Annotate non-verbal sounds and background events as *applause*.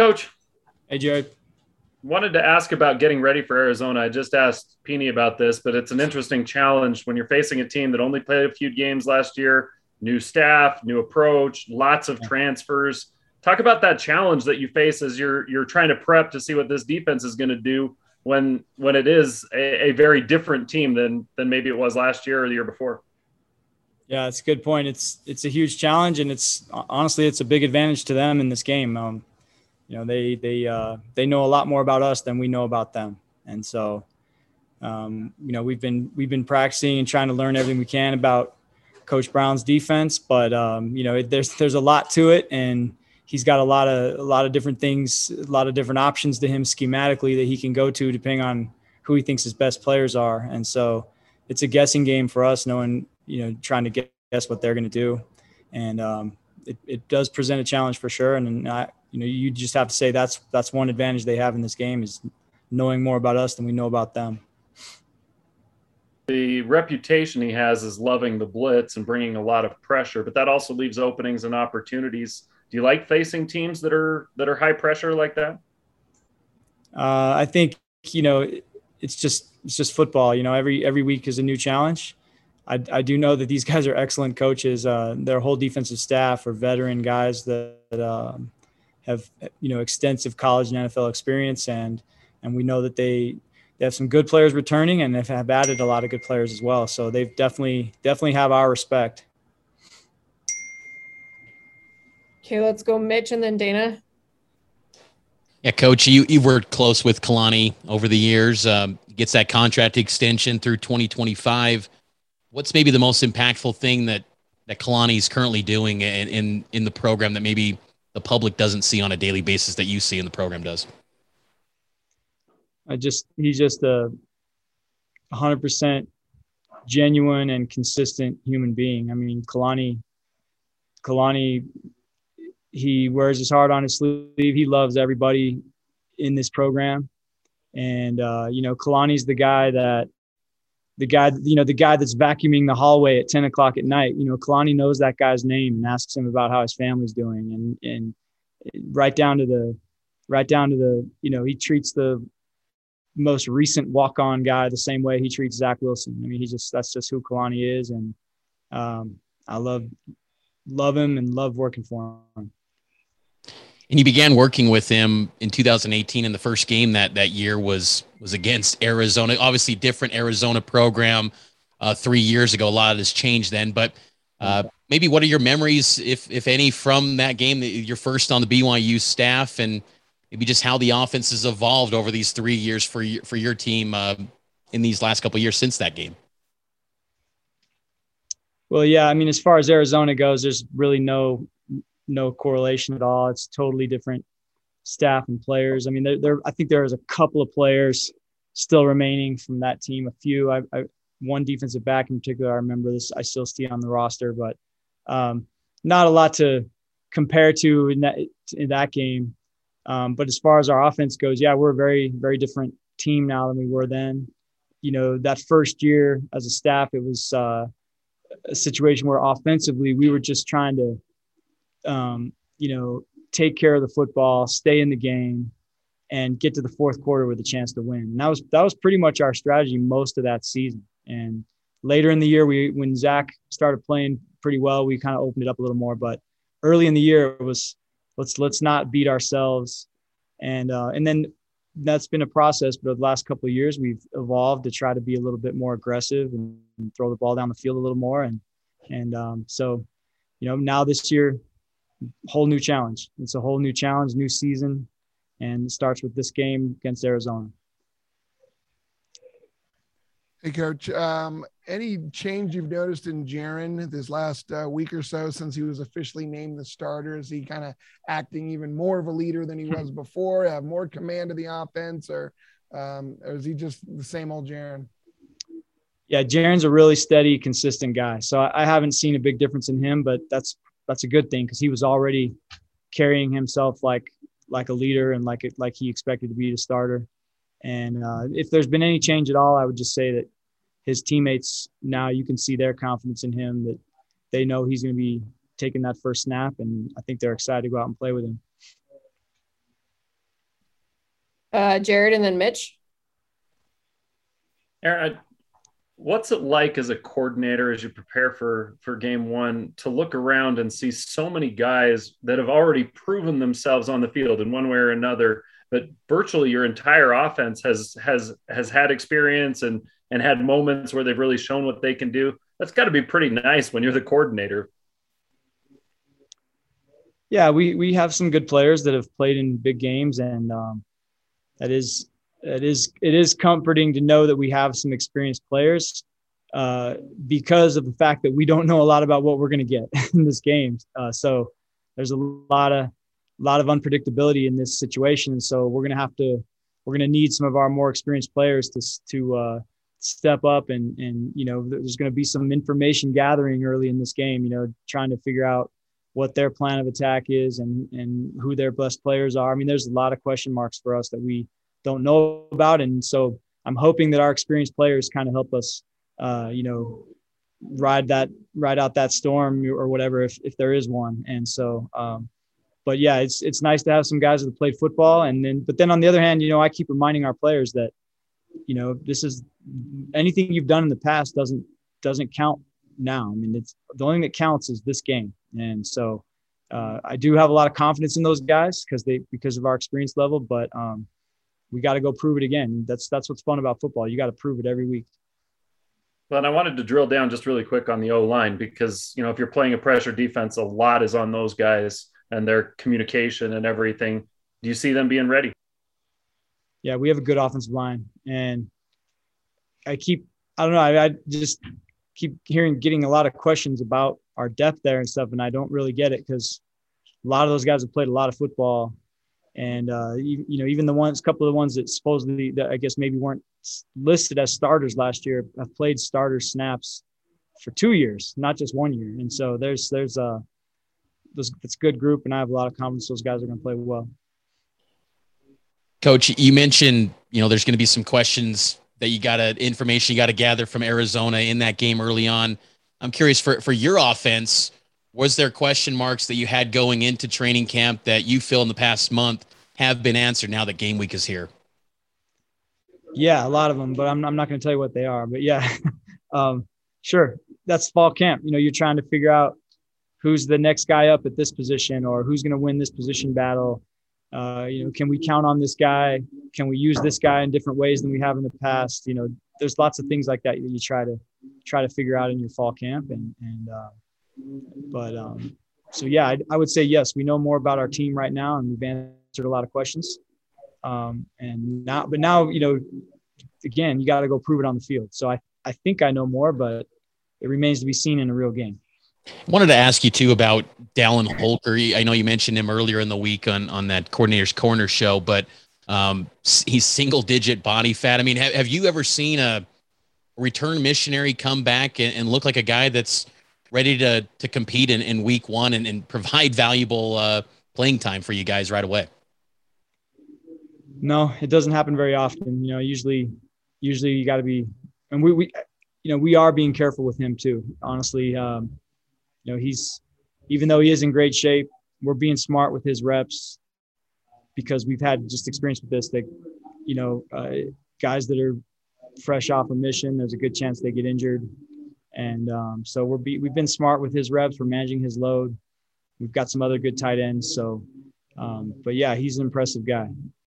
Coach. Hey, Jared. Wanted to ask about getting ready for Arizona. I just asked Peeny about this, but it's an interesting challenge when you're facing a team that only played a few games last year, new staff, new approach, lots of transfers. Talk about that challenge that you face as you're you're trying to prep to see what this defense is going to do when when it is a, a very different team than than maybe it was last year or the year before. Yeah, it's a good point. It's it's a huge challenge, and it's honestly it's a big advantage to them in this game. Um, you know, they they uh, they know a lot more about us than we know about them, and so um, you know we've been we've been practicing and trying to learn everything we can about Coach Brown's defense. But um, you know, it, there's there's a lot to it, and he's got a lot of a lot of different things, a lot of different options to him schematically that he can go to depending on who he thinks his best players are, and so it's a guessing game for us, knowing you know, trying to guess what they're going to do. And um, it, it does present a challenge for sure. And, and I, you know, you just have to say that's that's one advantage they have in this game is knowing more about us than we know about them. The reputation he has is loving the blitz and bringing a lot of pressure, but that also leaves openings and opportunities. Do you like facing teams that are that are high pressure like that? Uh, I think you know it's just it's just football. You know, every every week is a new challenge, I, I do know that these *laughs* guys are excellent coaches. Uh, their whole defensive staff are veteran guys that, that um, have you know extensive college and NFL experience, and and we know that they they have some good players returning, and have added a lot of good players as well. So they've definitely definitely have our respect. Okay, let's go, Mitch, and then Dana. Yeah, coach, you you worked close with Kalani over the years. Um, gets that contract extension through 2025 what's maybe the most impactful thing that that Kalani is currently doing in, in in the program that maybe the public doesn't see on a daily basis that you see in the program does? I just he's just a hundred percent genuine and consistent human being. I mean, Kalani, Kalani, he wears his heart on his sleeve. He loves everybody in this program, and uh, you know, Kalani's the guy that the guy, you know, the guy that's vacuuming the hallway at 10 o'clock at night, you know, Kalani knows that guy's name and asks him about how his family's doing. And, and right down to the, right down to the, you know, he treats the most recent walk-on guy the same way he treats Zach Wilson. I mean, he just, that's just who Kalani is. And um, I love, love him and love working for him and you began working with him in 2018 and the first game that that year was was against arizona. Obviously different arizona program uh, three years ago. A lot has changed then but uh, maybe what are your memories if if any from that game you're first on the byu staff and maybe just how the offense has evolved over these three years for your, for your team uh, in these last couple years since that game? Well yeah i mean as far as arizona goes there's really no no correlation at all. It's totally different staff and players. I mean, there, there I think there is a couple of players still remaining from that team. A few, I, I one defensive back in particular, I remember this. I still see on the roster, but um, not a lot to compare to in that in that game. Um, but as far as our offense goes, yeah, we're a very very different team now than we were then. You know, that first year as a staff, it was uh, a situation where offensively we were just trying to um, you know, take care of the football, stay in the game, and get to the fourth quarter with a chance to win. And that was that was pretty much our strategy most of that season. And later in the year, we when Zach started playing pretty well, we kind of opened it up a little more. But early in the year, it was let's let's not beat ourselves, and uh, and then that's been a process. But the last couple of years, we've evolved to try to be a little bit more aggressive and, and throw the ball down the field a little more. And and um, so, you know, now this year whole new challenge. It's a whole new challenge, new season, and it starts with this game against Arizona. Hey, Coach. Um, any change you've noticed in Jaren this last uh, week or so since he was officially named the starter? Is he kind of acting even more of a leader than he was before? Have more command of the offense, or, um, or is he just the same old Jaren? Yeah, Jaren's a really steady, consistent guy. So I, I haven't seen a big difference in him, but that's that's a good thing because he was already carrying himself like like a leader and like it like he expected to be the starter. And uh, if there's been any change at all, I would just say that his teammates now you can see their confidence in him that they know he's going to be taking that first snap, and I think they're excited to go out and play with him. Uh, Jared and then Mitch. Aaron, what's it like as a coordinator as you prepare for for game one to look around and see so many guys that have already proven themselves on the field in one way or another but virtually your entire offense has has has had experience and and had moments where they've really shown what they can do? That's got to be pretty nice when you're the coordinator. Yeah we we have some good players that have played in big games and um, that is it is it is comforting to know that we have some experienced players uh, because of the fact that we don't know a lot about what we're going to get *laughs* in this game. Uh, so there's a lot of lot of unpredictability in this situation. So we're going to have to we're going to need some of our more experienced players to to uh, step up and and you know there's going to be some information gathering early in this game. You know, trying to figure out what their plan of attack is and and who their best players are. I mean, there's a lot of question marks for us that we don't know about. And so I'm hoping that our experienced players kind of help us, uh, you know, ride that ride out that storm or whatever if, if there is one. And so, um, but yeah, it's it's nice to have some guys that played football. And then, but then on the other hand, you know, I keep reminding our players that, you know, this is anything you've done in the past doesn't doesn't count now. I mean, it's the only thing that counts is this game. And so, uh, I do have a lot of confidence in those guys because they because of our experience level. But um, we got to go prove it again. That's that's what's fun about football. You got to prove it every week. Well, and I wanted to drill down just really quick on the O line because you know if you're playing a pressure defense, a lot is on those guys and their communication and everything. Do you see them being ready? Yeah, we have a good offensive line, and I keep I don't know I, I just keep hearing getting a lot of questions about our depth there and stuff, and I don't really get it because a lot of those guys have played a lot of football and uh, you, you, know even the ones couple of the ones that supposedly that I guess maybe weren't listed as starters last year have played starter snaps for two years, not just one year. And so there's there's a uh, there's it's a good group, and I have a lot of confidence those guys are going to play well. Coach, you mentioned you know there's going to be some questions that you got to information you got to gather from Arizona in that game early on. I'm curious for for your offense was there question marks that you had going into training camp that you feel in the past month have been answered now that game week is here? Yeah, a lot of them, but I'm, I'm not going to tell you what they are. But yeah, *laughs* um, sure. That's fall camp. You know, you're trying to figure out who's the next guy up at this position or who's going to win this position battle. Uh, you know, can we count on this guy? Can we use this guy in different ways than we have in the past? You know, there's lots of things like that that you try to try to figure out in your fall camp, and and uh, but um, so yeah, I, I, would say yes. We know more about our team right now, and we've answered a lot of questions. Um, and now, but now you know, again, you got to go prove it on the field. So I I think I know more, but it remains to be seen in a real game. I wanted to ask you too about Dallin Holker. I know you mentioned him earlier in the week on on that coordinator's corner show, but um, he's single digit body fat. I mean, have, have you ever seen a return missionary come back and, and look like a guy that's ready to to compete in, in week one and, and provide valuable uh, playing time for you guys right away? No, it doesn't happen very often. You know, usually, usually you got to be, and we, we, you know, we are being careful with him too. Honestly, um, you know, he's, even though he is in great shape, we're being smart with his reps because we've had just experience with this. That, you know, uh, guys that are fresh off a mission, there's a good chance they get injured. And um, so we're be, we've been smart with his reps. We're managing his load. We've got some other good tight ends. So, um, but yeah, he's an impressive guy.